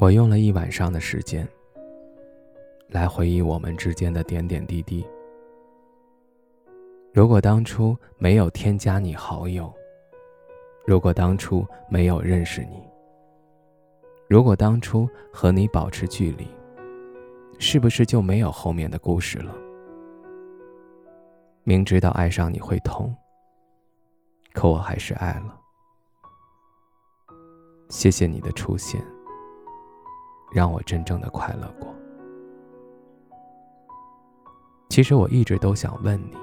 我用了一晚上的时间，来回忆我们之间的点点滴滴。如果当初没有添加你好友，如果当初没有认识你，如果当初和你保持距离，是不是就没有后面的故事了？明知道爱上你会痛，可我还是爱了。谢谢你的出现。让我真正的快乐过。其实我一直都想问你，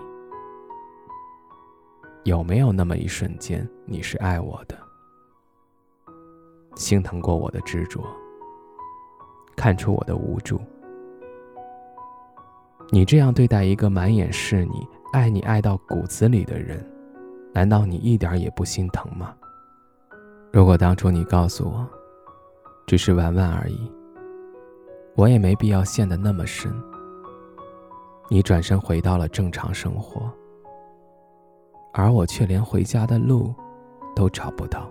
有没有那么一瞬间，你是爱我的，心疼过我的执着，看出我的无助？你这样对待一个满眼是你、爱你爱到骨子里的人，难道你一点也不心疼吗？如果当初你告诉我，只是玩玩而已。我也没必要陷得那么深。你转身回到了正常生活，而我却连回家的路都找不到。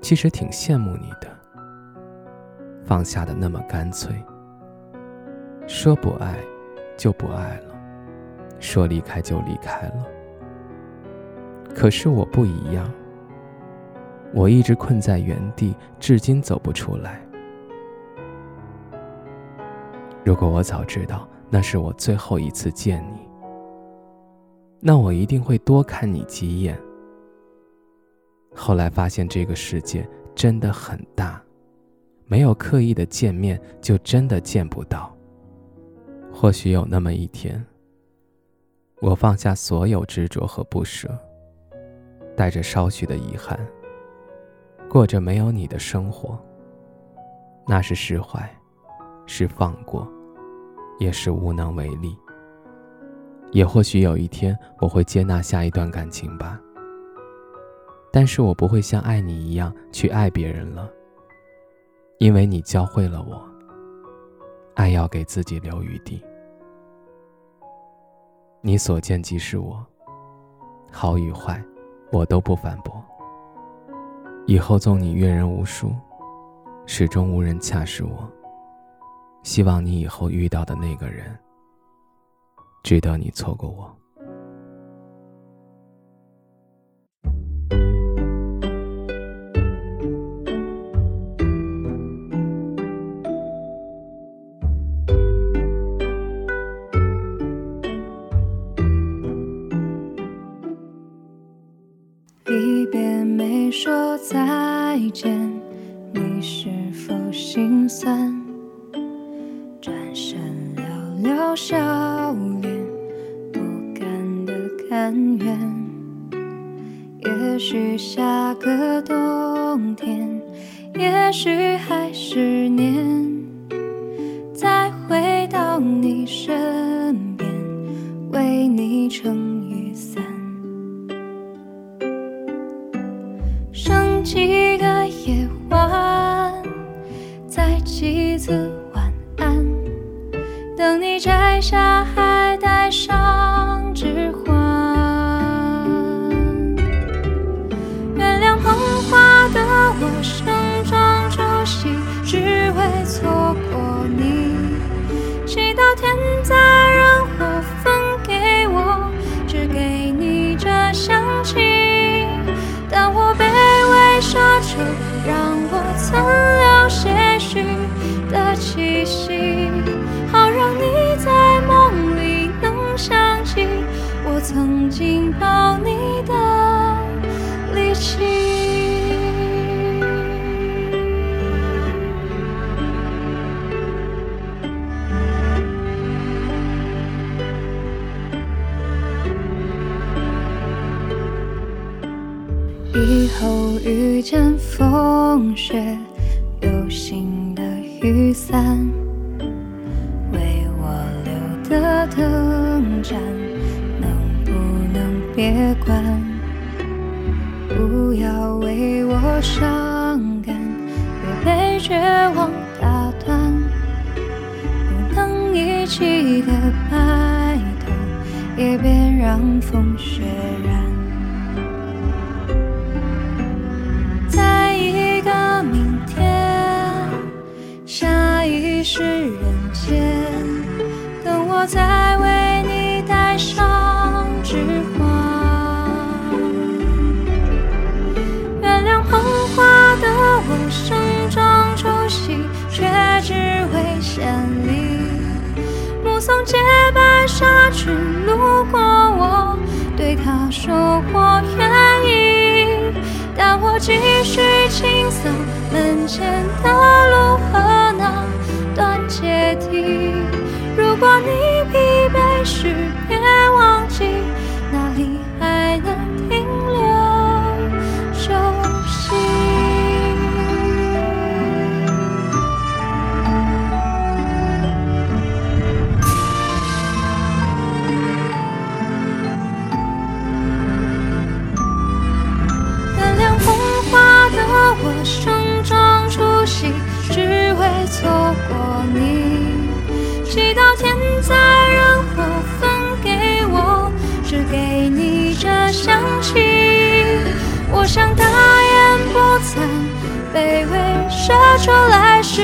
其实挺羡慕你的，放下的那么干脆。说不爱就不爱了，说离开就离开了。可是我不一样，我一直困在原地，至今走不出来。如果我早知道那是我最后一次见你，那我一定会多看你几眼。后来发现这个世界真的很大，没有刻意的见面就真的见不到。或许有那么一天，我放下所有执着和不舍，带着稍许的遗憾，过着没有你的生活。那是释怀。是放过，也是无能为力。也或许有一天我会接纳下一段感情吧。但是我不会像爱你一样去爱别人了，因为你教会了我，爱要给自己留余地。你所见即是我，好与坏，我都不反驳。以后纵你阅人无数，始终无人恰是我。希望你以后遇到的那个人，值得你错过我。笑脸，不甘的甘愿。也许下个冬天，也许还是年，再回到你身边，为你撑雨伞。剩几个夜晚，再几次。等你摘下，还戴上指环。原谅捧花的我，盛装出席，只为错过你。祈祷天灾人祸分给我，只给你这香气。当我卑微奢求，让我曾抱你的力气。以后遇见风雪，有新的雨伞，别关？不要为我伤感，别被绝望打断。不能一起的白头，也别让风雪染。在一个明天，下一世从洁白纱裙路过我，对他说我愿意，但我继续清扫门前的路和那段阶梯。如果你疲惫时，祈祷天灾人祸分给我，只给你这香气。我想大言不惭，卑微奢求来世